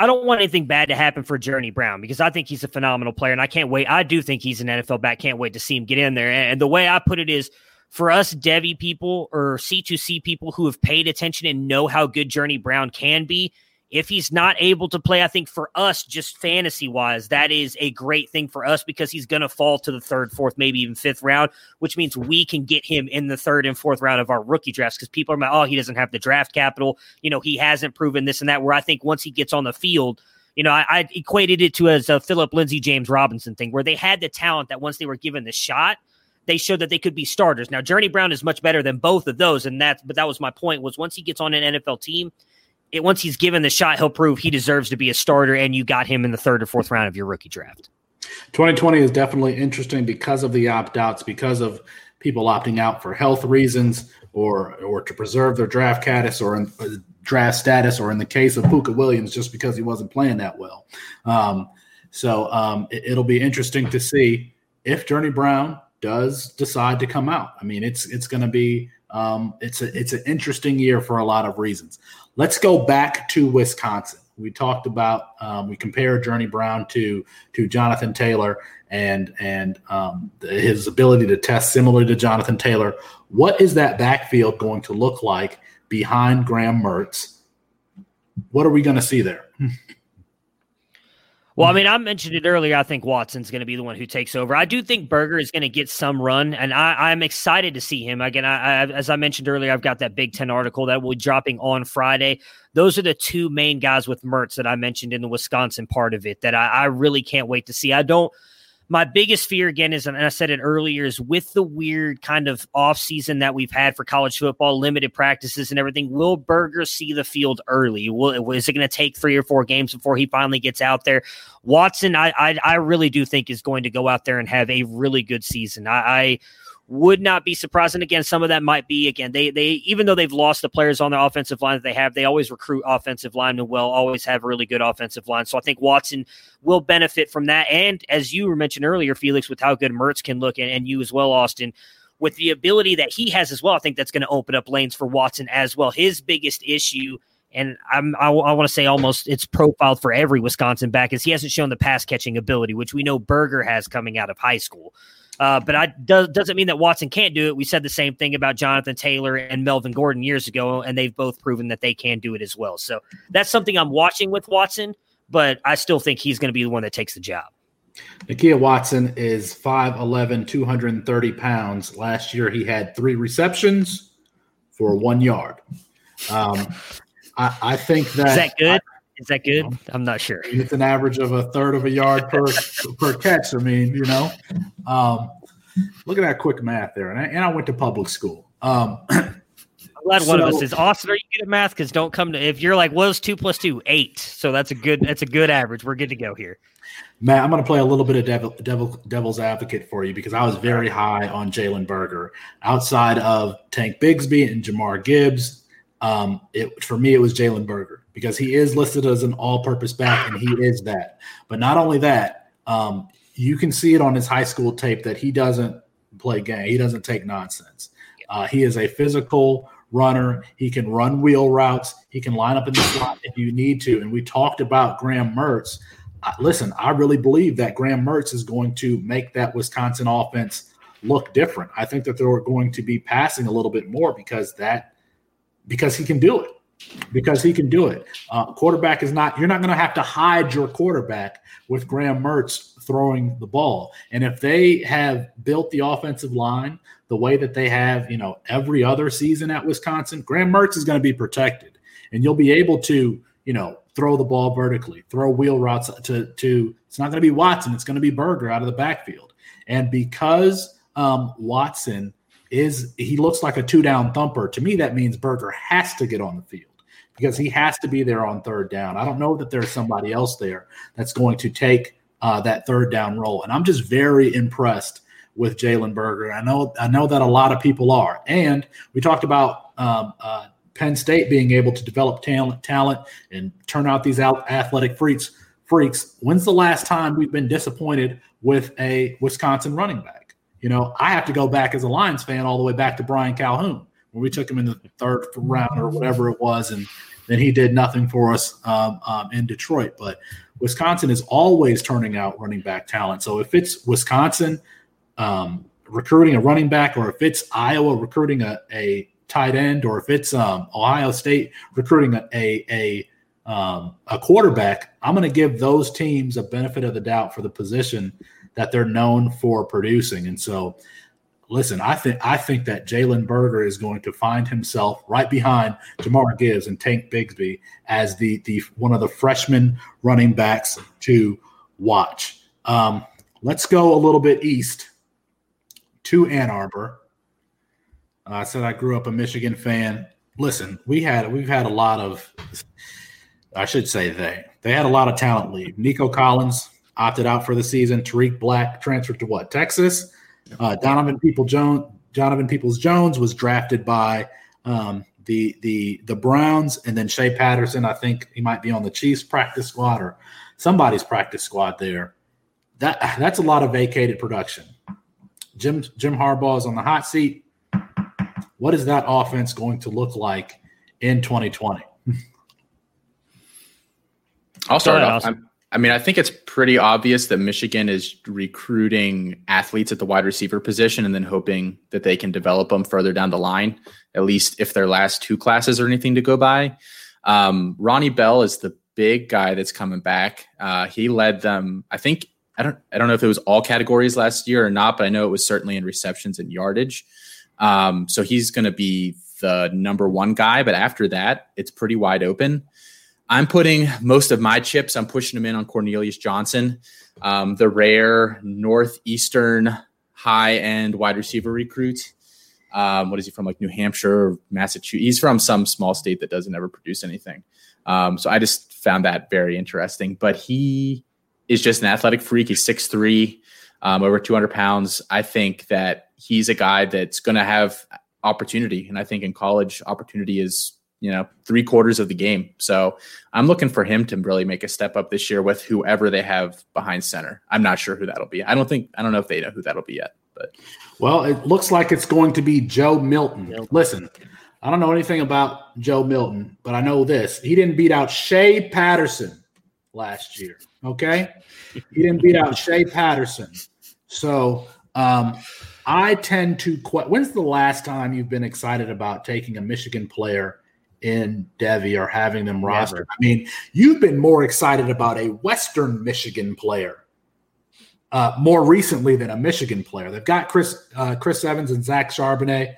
I don't want anything bad to happen for Journey Brown because I think he's a phenomenal player, and I can't wait. I do think he's an NFL back. Can't wait to see him get in there. And, the way I put it is, for us Devy people or C2C people who have paid attention and know how good Journey Brown can be, if he's not able to play, I think for us, just fantasy wise, that is a great thing for us because he's going to fall to the third, fourth, maybe even fifth round, which means we can get him in the third and fourth round of our rookie drafts because people are like, oh, he doesn't have the draft capital. You know, he hasn't proven this and that. Where I think once he gets on the field, you know, I, I equated it to as a Philip Lindsay, James Robinson thing, where they had the talent that once they were given the shot, they showed that they could be starters. Now, Journey Brown is much better than both of those, and that's but that was my point. Was once he gets on an NFL team, it once he's given the shot, he'll prove he deserves to be a starter, and you got him in the third or fourth round of your rookie draft. 2020 is definitely interesting because of the opt outs, because of people opting out for health reasons or or to preserve their draft status or in, uh, draft status, or in the case of Puka Williams, just because he wasn't playing that well. Um, so um, it, will be interesting to see if Journey Brown does decide to come out. I mean, it's it's going to be um, it's a it's an interesting year for a lot of reasons. Let's go back to Wisconsin. We talked about um, we compare Journey Brown to to Jonathan Taylor and and um, his ability to test similar to Jonathan Taylor. What is that backfield going to look like behind Graham Mertz? What are we going to see there? <laughs> Well, I mean, I mentioned it earlier. I think Watson's going to be the one who takes over. I do think Berger is going to get some run, and I, am excited to see him. Again, I, I, as I mentioned earlier, I've got that Big Ten article that will be dropping on Friday. Those are the two main guys with Mertz that I mentioned in the Wisconsin part of it that I, I really can't wait to see. I don't my biggest fear again is, and I said it earlier, is with the weird kind of off season that we've had for college football, limited practices and everything. Will Berger see the field early? Will is it going to take three or four games before he finally gets out there? Watson, I, I, I really do think is going to go out there and have a really good season. I, I would not be surprised. And again, some of that might be again they they even though they've lost the players on their offensive line that they have, they always recruit offensive linemen well, always have really good offensive line. So I think Watson will benefit from that. And as you mentioned earlier, Felix, with how good Mertz can look, and, and you as well, Austin. with the ability that he has as well, I think that's going to open up lanes for Watson as well. His biggest issue, and I'm, I, I want to say almost it's profiled for every Wisconsin back, is he hasn't shown the pass catching ability, which we know Berger has coming out of high school. Uh, but I does, doesn't mean that Watson can't do it. We said the same thing about Jonathan Taylor and Melvin Gordon years ago, and they've both proven that they can do it as well. So that's something I'm watching with Watson, but I still think he's going to be the one that takes the job. Nakia Watson is 5'11, 230 pounds. Last year, he had three receptions for one yard. Um, I, I, think that. Is that good? Is that good? I'm not sure. It's an average of a third of a yard per <laughs> per catch. I mean, you know, um, look at that quick math there. And I, and I went to public school. Um, <clears throat> I'm glad so, one of us is Austin. Are you good at math? Because don't come to if you're like, what's two plus two? Eight. So that's a good that's a good average. We're good to go here. Matt, I'm going to play a little bit of devil, devil, devil's advocate for you because I was very high on Jalen Berger. Outside of Tank Bigsby and Jahmyr Gibbs, um, it, for me, it was Jalen Berger because he is listed as an all-purpose back, and he is that. But not only that, um, you can see it on his high school tape that he doesn't play game. He doesn't take nonsense. Uh, he is a physical runner. He can run wheel routes. He can line up in the slot if you need to. And we talked about Graham Mertz listen, I really believe that Graham Mertz is going to make that Wisconsin offense look different. I think that they're going to be passing a little bit more because that because he can do it. Because he can do it. Uh, quarterback is not. You're not going to have to hide your quarterback with Graham Mertz throwing the ball. And if they have built the offensive line the way that they have, you know, every other season at Wisconsin, Graham Mertz is going to be protected, and you'll be able to, you know, throw the ball vertically, throw wheel routes to to. It's not going to be Watson. It's going to be Berger out of the backfield. And because um, Watson is he looks like a two down thumper. To me, that means Berger has to get on the field because he has to be there on third down. I don't know that there's somebody else there that's going to take uh, that third down role. And I'm just very impressed with Jalen Berger. I know I know that a lot of people are. And we talked about um, uh, Penn State being able to develop talent, talent, and turn out these athletic freaks. Freaks. When's the last time we've been disappointed with a Wisconsin running back? You know, I have to go back as a Lions fan all the way back to Brian Calhoun when we took him in the third round or whatever it was, and then he did nothing for us um, um, in Detroit. But Wisconsin is always turning out running back talent. So if it's Wisconsin um, recruiting a running back, or if it's Iowa recruiting a, a tight end, or if it's um, Ohio State recruiting a a a, um, a quarterback, I'm going to give those teams a benefit of the doubt for the position that they're known for producing. And so, listen, I think I think that Jalen Berger is going to find himself right behind Jahmyr Gibbs and Tank Bigsby as the the one of the freshman running backs to watch. Um, let's go a little bit east to Ann Arbor uh, I said I grew up a Michigan fan. Listen, we had we've had a lot of, I should say they they had a lot of talent leave. Nico Collins opted out for the season. Tarik Black transferred to what Texas. Uh, Donovan People Jones Donovan Peoples Jones was drafted by um, the the the Browns, and then Shea Patterson. I think he might be on the Chiefs practice squad or somebody's practice squad there. That that's a lot of vacated production. Jim Jim Harbaugh is on the hot seat. What is that offense going to look like in 2020? I'll start off. I mean, I think it's pretty obvious that Michigan is recruiting athletes at the wide receiver position and then hoping that they can develop them further down the line, at least if their last two classes are anything to go by. Um, Ronnie Bell is the big guy that's coming back. Uh, he led them, I think, I don't, I don't know if it was all categories last year or not, but I know it was certainly in receptions and yardage. Um, so he's going to be the number one guy. But after that, it's pretty wide open. I'm putting most of my chips, I'm pushing them in on Cornelius Johnson, um, the rare Northeastern high end wide receiver recruit. Um, what is he from, like New Hampshire or Massachusetts? He's from some small state that doesn't ever produce anything. Um, so I just found that very interesting. But he is just an athletic freak. He's 6'3, um, over 200 pounds. I think that he's a guy that's going to have opportunity. And I think in college, opportunity is, you know, three quarters of the game. So I'm looking for him to really make a step up this year with whoever they have behind center. I'm not sure who that'll be. I don't think, I don't know if they know who that'll be yet. But Well, it looks like it's going to be Joe Milton. Milton. Listen, I don't know anything about Joe Milton, but I know this. He didn't beat out Shea Patterson last year. Okay. He didn't beat out Shea Patterson. So um, I tend to. Que- When's the last time you've been excited about taking a Michigan player in Devy or having them rostered? I mean, you've been more excited about a Western Michigan player uh, more recently than a Michigan player. They've got Chris uh, Chris Evans and Zach Charbonnet,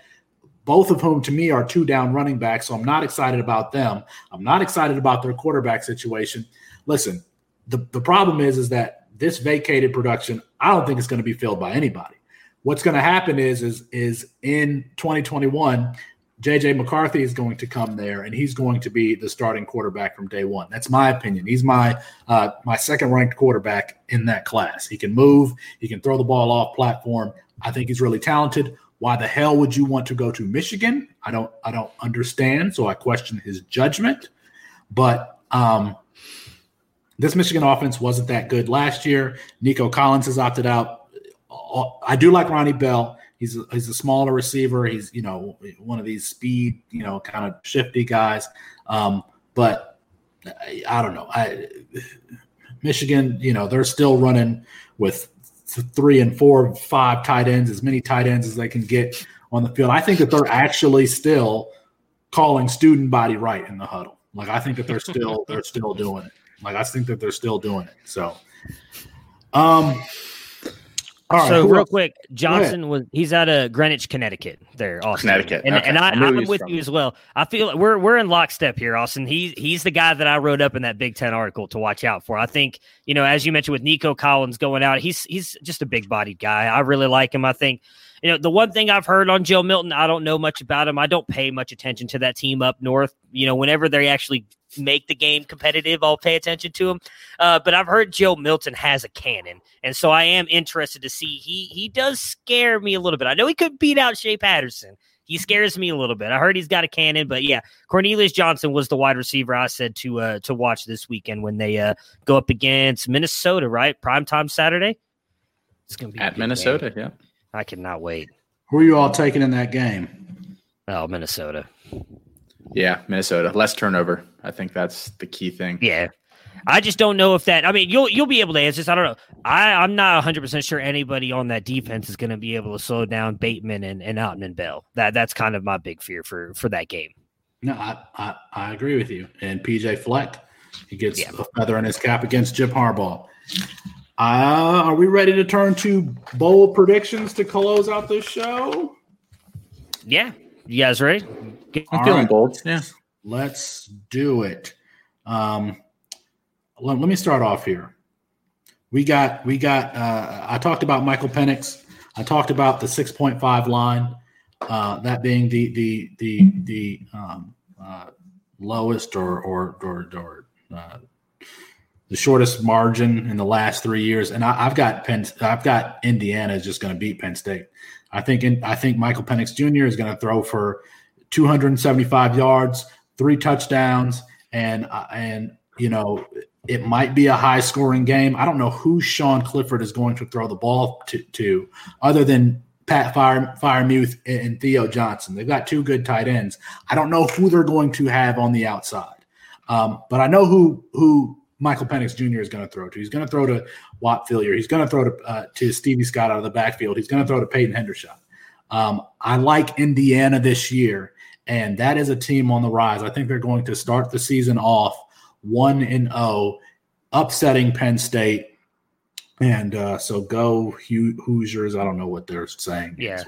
both of whom to me are two down running backs. So I'm not excited about them. I'm not excited about their quarterback situation. Listen, the, the problem is is that this vacated production, I don't think it's going to be filled by anybody. What's going to happen is is is in 2021, JJ McCarthy is going to come there and he's going to be the starting quarterback from day one. That's my opinion. He's my uh, my second ranked quarterback in that class. He can move, he can throw the ball off platform. I think he's really talented. Why the hell would you want to go to Michigan? I don't I don't understand. So I question his judgment. But um, this Michigan offense wasn't that good last year. Nico Collins has opted out. I do like Ronnie Bell. He's a, he's a smaller receiver. He's you know one of these speed you know kind of shifty guys. Um, but I, I don't know. I Michigan, you know, they're still running with three and four, five tight ends, as many tight ends as they can get on the field. I think that they're actually still calling student body right in the huddle. Like I think that they're still they're still doing it. Like I think that they're still doing it. So, um, right. so real else? quick, Johnson was he's out of Greenwich, Connecticut. There, Austin. Connecticut. and, Okay. and I, I knew he I'm with from you as well. I feel like we're we're in lockstep here, Austin. He's he's the guy that I wrote up in that Big Ten article to watch out for. I think you know, as you mentioned with Nico Collins going out, he's he's just a big bodied guy. I really like him. I think you know the one thing I've heard on Joe Milton, I don't know much about him. I don't pay much attention to that team up north. You know, whenever they actually make the game competitive, I'll pay attention to him. Uh, but I've heard Joe Milton has a cannon, and so I am interested to see. He he does scare me a little bit. I know he could beat out Shea Patterson. He scares me a little bit. I heard he's got a cannon, but yeah, Cornelius Johnson was the wide receiver I said to uh, to watch this weekend when they uh, go up against Minnesota, right? Primetime Saturday. It's gonna be at Minnesota, game. yeah. I cannot wait. Who are you all taking in that game? Oh, Minnesota. Yeah, Minnesota. Less turnover. I think that's the key thing. Yeah. I just don't know if that. I mean, you'll you'll be able to answer this. I don't know. I I'm not 100 percent sure anybody on that defense is going to be able to slow down Bateman and and Autman Bell. That that's kind of my big fear for for that game. No, I, I, I agree with you. And PJ Fleck, he gets Yeah. a feather in his cap against Jim Harbaugh. Uh, are we ready to turn to bold predictions to close out this show? Yeah, you guys ready? I'm feeling right. bold. Yeah. Let's do it. Um, let, let me start off here. We got we got. Uh, I talked about Michael Penix. I talked about the six point five line. Uh, that being the the the the um, uh, lowest or or or, or uh, the shortest margin in the last three years. And I, I've got Penn. I've got Indiana is just going to beat Penn State. I think. In, I think Michael Penix Jr. is going to throw for 275 yards, three touchdowns, and uh, and you know it might be a high scoring game. I don't know who Sean Clifford is going to throw the ball to, to other than Pat Fire Freiermuth and Theo Johnson. They've got two good tight ends. I don't know who they're going to have on the outside, um, but I know who who Michael Penix Jr. is going to throw to. He's going to throw to Whop Philyor. He's going to throw to uh, to Stevie Scott out of the backfield. He's going to throw to Peyton Hendershot. Um, I like Indiana this year, and that is a team on the rise. I think they're going to start the season off one and zero, upsetting Penn State. And uh, so go Ho- Hoosiers. I don't know what they're saying. Yeah.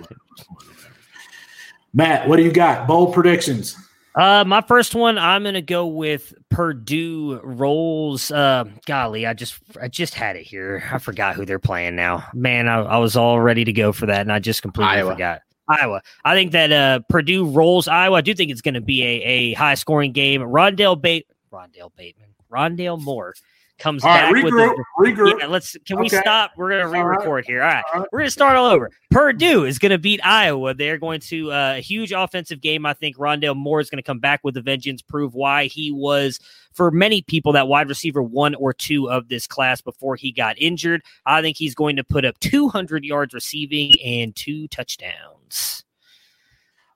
Matt, what do you got? Bold predictions. Uh, my first one, I'm gonna go with Purdue rolls. Uh, golly, I just I just had it here. I forgot who they're playing now. Man, I, I was all ready to go for that, and I just completely Iowa. forgot. Iowa. I think that uh, Purdue rolls Iowa. I do think it's going to be a, a high scoring game. Rondell Bate, Rondell Bateman, Rondell Moore comes All right, back with regroup. the regroup. yeah, let's can we stop? We're gonna re-record here. All right. All right. We're gonna start all over. Purdue is gonna beat Iowa. They're going to uh, a huge offensive game. I think Rondell Moore is gonna come back with a vengeance, prove why he was for many people that wide receiver one or two of this class before he got injured. I think he's going to put up 200 yards receiving and two touchdowns.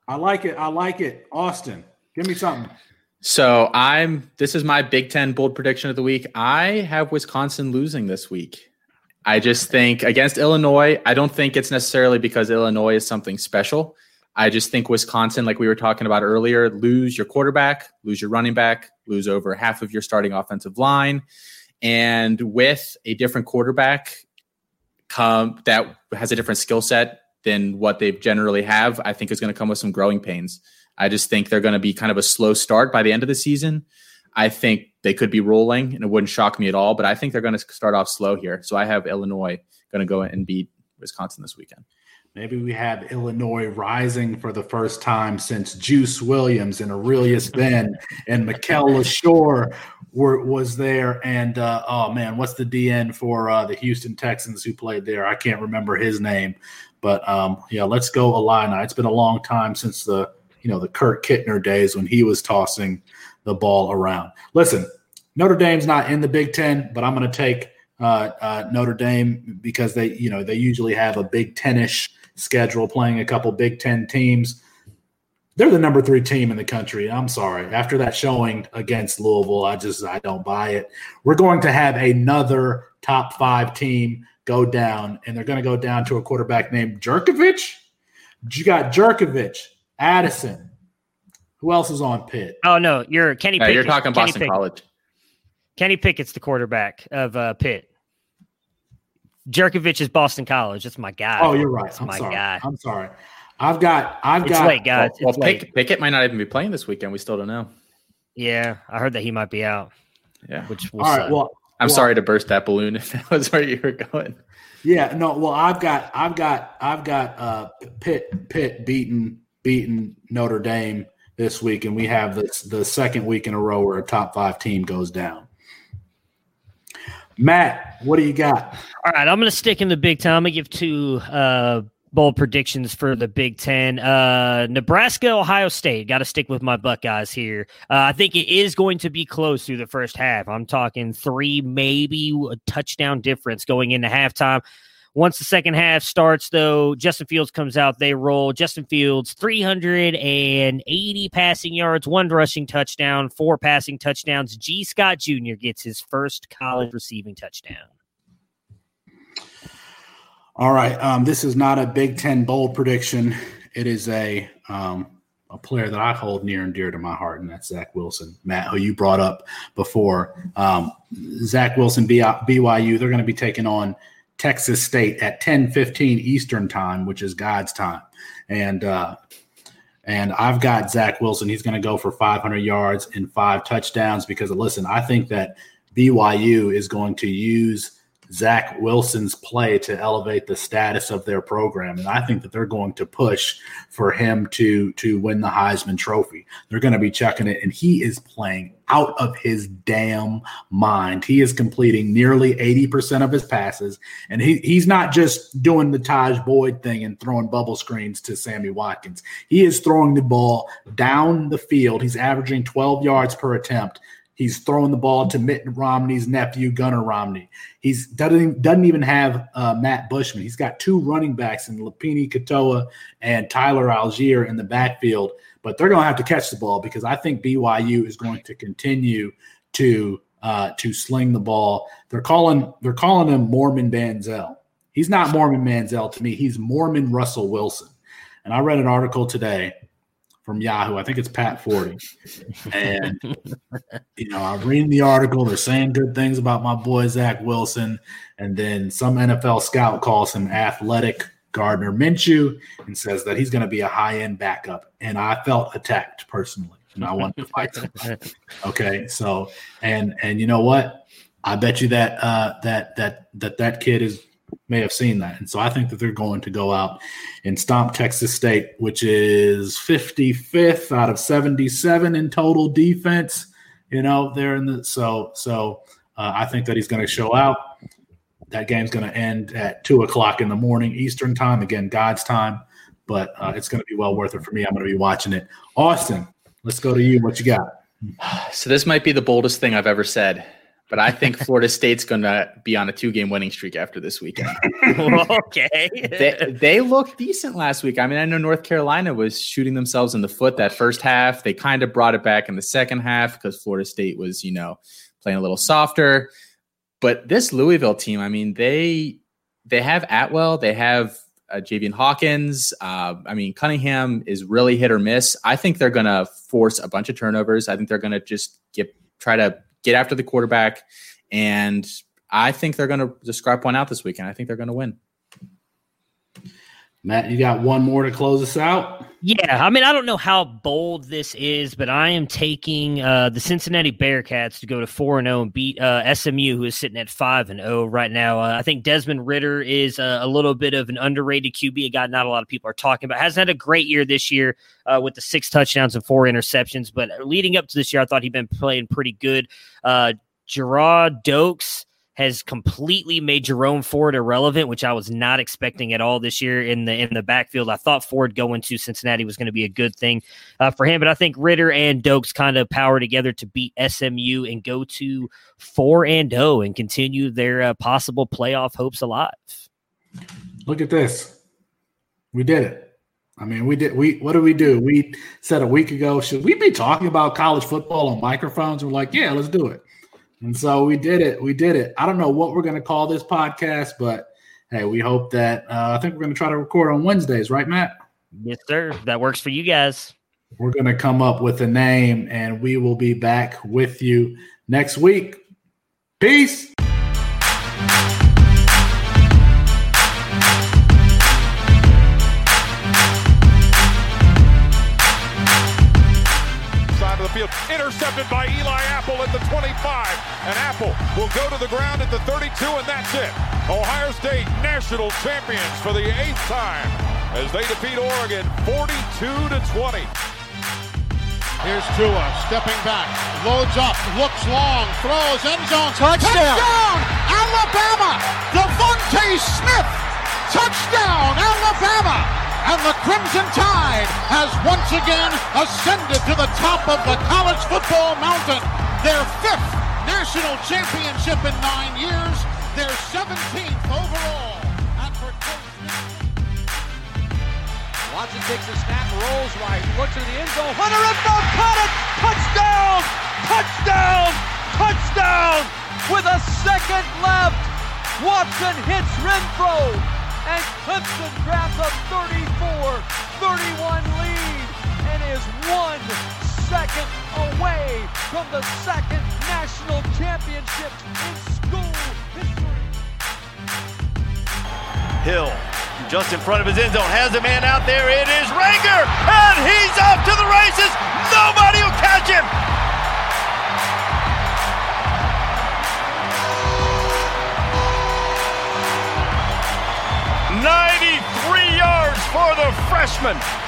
I like it. I like it. Austin, give me something. So I'm this is my Big Ten bold prediction of the week. I have Wisconsin losing this week. I just think against Illinois, I don't think it's necessarily because Illinois is something special. I just think Wisconsin, like we were talking about earlier, lose your quarterback, lose your running back, lose over half of your starting offensive line. And with a different quarterback come that has a different skill set than what they generally have, I think is going to come with some growing pains. I just think they're going to be kind of a slow start by the end of the season. I think they could be rolling, and it wouldn't shock me at all. But I think they're going to start off slow here. So I have Illinois going to go and beat Wisconsin this weekend. Maybe we have Illinois rising for the first time since Juice Williams and Arrelious Benn and Mikel <laughs> Leshoure were was there. And uh, oh man, what's the DN for uh, the Houston Texans who played there? I can't remember his name, but um, yeah, let's go Illini. It's been a long time since the you know the Kurt Kittner days when he was tossing the ball around. Listen, Notre Dame's not in the Big Ten, but I'm going to take uh, uh, Notre Dame because they you know they usually have a Big Ten-ish schedule playing a couple Big Ten teams. They're the number three team in the country. I'm sorry. After that showing against Louisville, I just I don't buy it. We're going to have another top five team go down, and they're going to go down to a quarterback named Jurkovec. You got Jurkovec, Addison. Who else is on Pitt? Oh no, you're Kenny. Yeah, Pickett. you're talking Kenny Boston Pickett. College. Kenny Pickett's the quarterback of uh, Pitt. Jurkovec is Boston College. That's my guy. Oh, you're right. That's I'm my sorry. guy. I'm sorry. I've got. I've It's got. late, guys. well, it's well late. Pick, Pickett might not even be playing this weekend. We still don't know. Yeah, I heard that he might be out, Yeah. which will All right. suck. Well, I'm well, sorry to burst that balloon <laughs> if that was where you were going. Yeah, no. Well, I've got, I've got, I've got uh, Pitt, Pitt beaten, beaten Notre Dame this week, and we have this the second week in a row where a top five team goes down. Matt, what do you got? All right, I'm going to stick in the Big Ten. I'm going to give two uh, bold predictions for the Big Ten. Uh, Nebraska, Ohio State. Got to stick with my Buckeyes here. Uh, I think it is going to be close through the first half. I'm talking three, maybe a touchdown difference going into halftime. Once the second half starts, though, Justin Fields comes out. They roll. Justin Fields, 380 passing yards, one rushing touchdown, four passing touchdowns. Gee Scott Jr. gets his first college receiving touchdown. All right, um, this is not a Big Ten bowl prediction. It is a um, a player that I hold near and dear to my heart, and that's Zach Wilson. Matt, who you brought up before, um, Zach Wilson, BYU. They're going to be taking on Texas State at 10:15 Eastern time, which is God's time. And uh, and I've got Zach Wilson. He's going to go for 500 yards and five touchdowns because listen, I think that BYU is going to use Zach Wilson's play to elevate the status of their program, and I think that they're going to push for him to to win the Heisman Trophy. They're going to be checking it, and he is playing out of his damn mind. He is completing nearly 80% of his passes, and he, he's not just doing the Tajh Boyd thing and throwing bubble screens to Sammy Watkins. He is throwing the ball down the field. He's averaging 12 yards per attempt. He's throwing the ball to Mitt Romney's nephew, Gunnar Romney. He's doesn't doesn't even have uh, Matt Bushman. He's got two running backs in Lopini Katoa and Tyler Allgeier in the backfield but they're going to have to catch the ball because I think BYU is going to continue to uh, to sling the ball. They're calling they're calling him Mormon Manziel. He's not Mormon Manziel to me. He's Mormon Russell Wilson. And I read an article today from Yahoo. I think it's Pat Forde, and you know I'm reading the article. They're saying good things about my boy Zach Wilson, and then some NFL scout calls him athletic Gardner Minshew and says that he's going to be a high end backup. And I felt attacked personally, and I wanted to fight somebody. Okay, so and and you know what? I bet you that uh, that that that that kid is may have seen that, and so I think that they're going to go out and stomp Texas State, which is 55th out of 77 in total defense. You know, they're in the so so Uh, I think that he's going to show out. That game's going to end at two o'clock in the morning Eastern time. Again, God's time, but uh, it's going to be well worth it for me. I'm going to be watching it. Austin, let's go to you. What you got? So this might be the boldest thing I've ever said, but I think Florida <laughs> State's going to be on a two-game winning streak after this weekend. <laughs> okay. they, they looked decent last week. I mean, I know North Carolina was shooting themselves in the foot that first half. They kind of brought it back in the second half because Florida State was, you know, playing a little softer. But this Louisville team, I mean, they they have Atwell, they have uh, Javian Hawkins. Uh, I mean, Cunningham is really hit or miss. I think they're going to force a bunch of turnovers. I think they're going to just get try to get after the quarterback, and I think they're going to just scrap one out this weekend. I think they're going to win. Matt, you got one more to close us out? Yeah, I mean, I don't know how bold this is, but I am taking uh, the Cincinnati Bearcats to go to four and zero and beat uh, SMU, who is sitting at five and zero right now. Uh, I think Desmond Ridder is a, a, little bit of an underrated QB, a guy not a lot of people are talking about. Hasn't had a great year this year uh, with the six touchdowns and four interceptions, but leading up to this year, I thought he'd been playing pretty good. Uh, Gerrid Doaks has completely made Jerome Ford irrelevant, which I was not expecting at all this year in the in the backfield. I thought Ford going to Cincinnati was going to be a good thing uh, for him, but I think Ridder and Doaks kind of power together to beat SMU and go to four and zero oh and continue their uh, possible playoff hopes alive. Look at this, we did it. I mean, we did. We what did we do? We said a week ago, should we be talking about college football on microphones? We're like, yeah, let's do it. And so we did it. We did it. I don't know what we're going to call this podcast, but hey, we hope that uh, I think we're going to try to record on Wednesdays, right, Matt? Yes, sir. That works for you guys. We're going to come up with a name and we will be back with you next week. Peace. Side of the field. Intercepted by Eli Apple at the 25. And Apple will go to the ground at the 32, and that's it. Ohio State national champions for the eighth time as they defeat Oregon 42 to 20. Here's Tua stepping back, loads up, looks long, throws end zone, touchdown, touchdown Alabama, DeVonta Smith, touchdown, Alabama and the Crimson Tide has once again ascended to the top of the college football mountain. Their fifth national championship in nine years, their 17th overall. And for Watson takes a snap, rolls right, looks in the end zone. Hunter the caught it! Touchdown! Touchdown! Touchdown! With a second left, Watson hits Renfrow and Clemson grabs a 34-31 lead and is one second away from the second national championship in school history. Hill just in front of his end zone has a man out there. It is Reagor, and he's off to the races. Nobody will catch him. 93 yards for the freshman.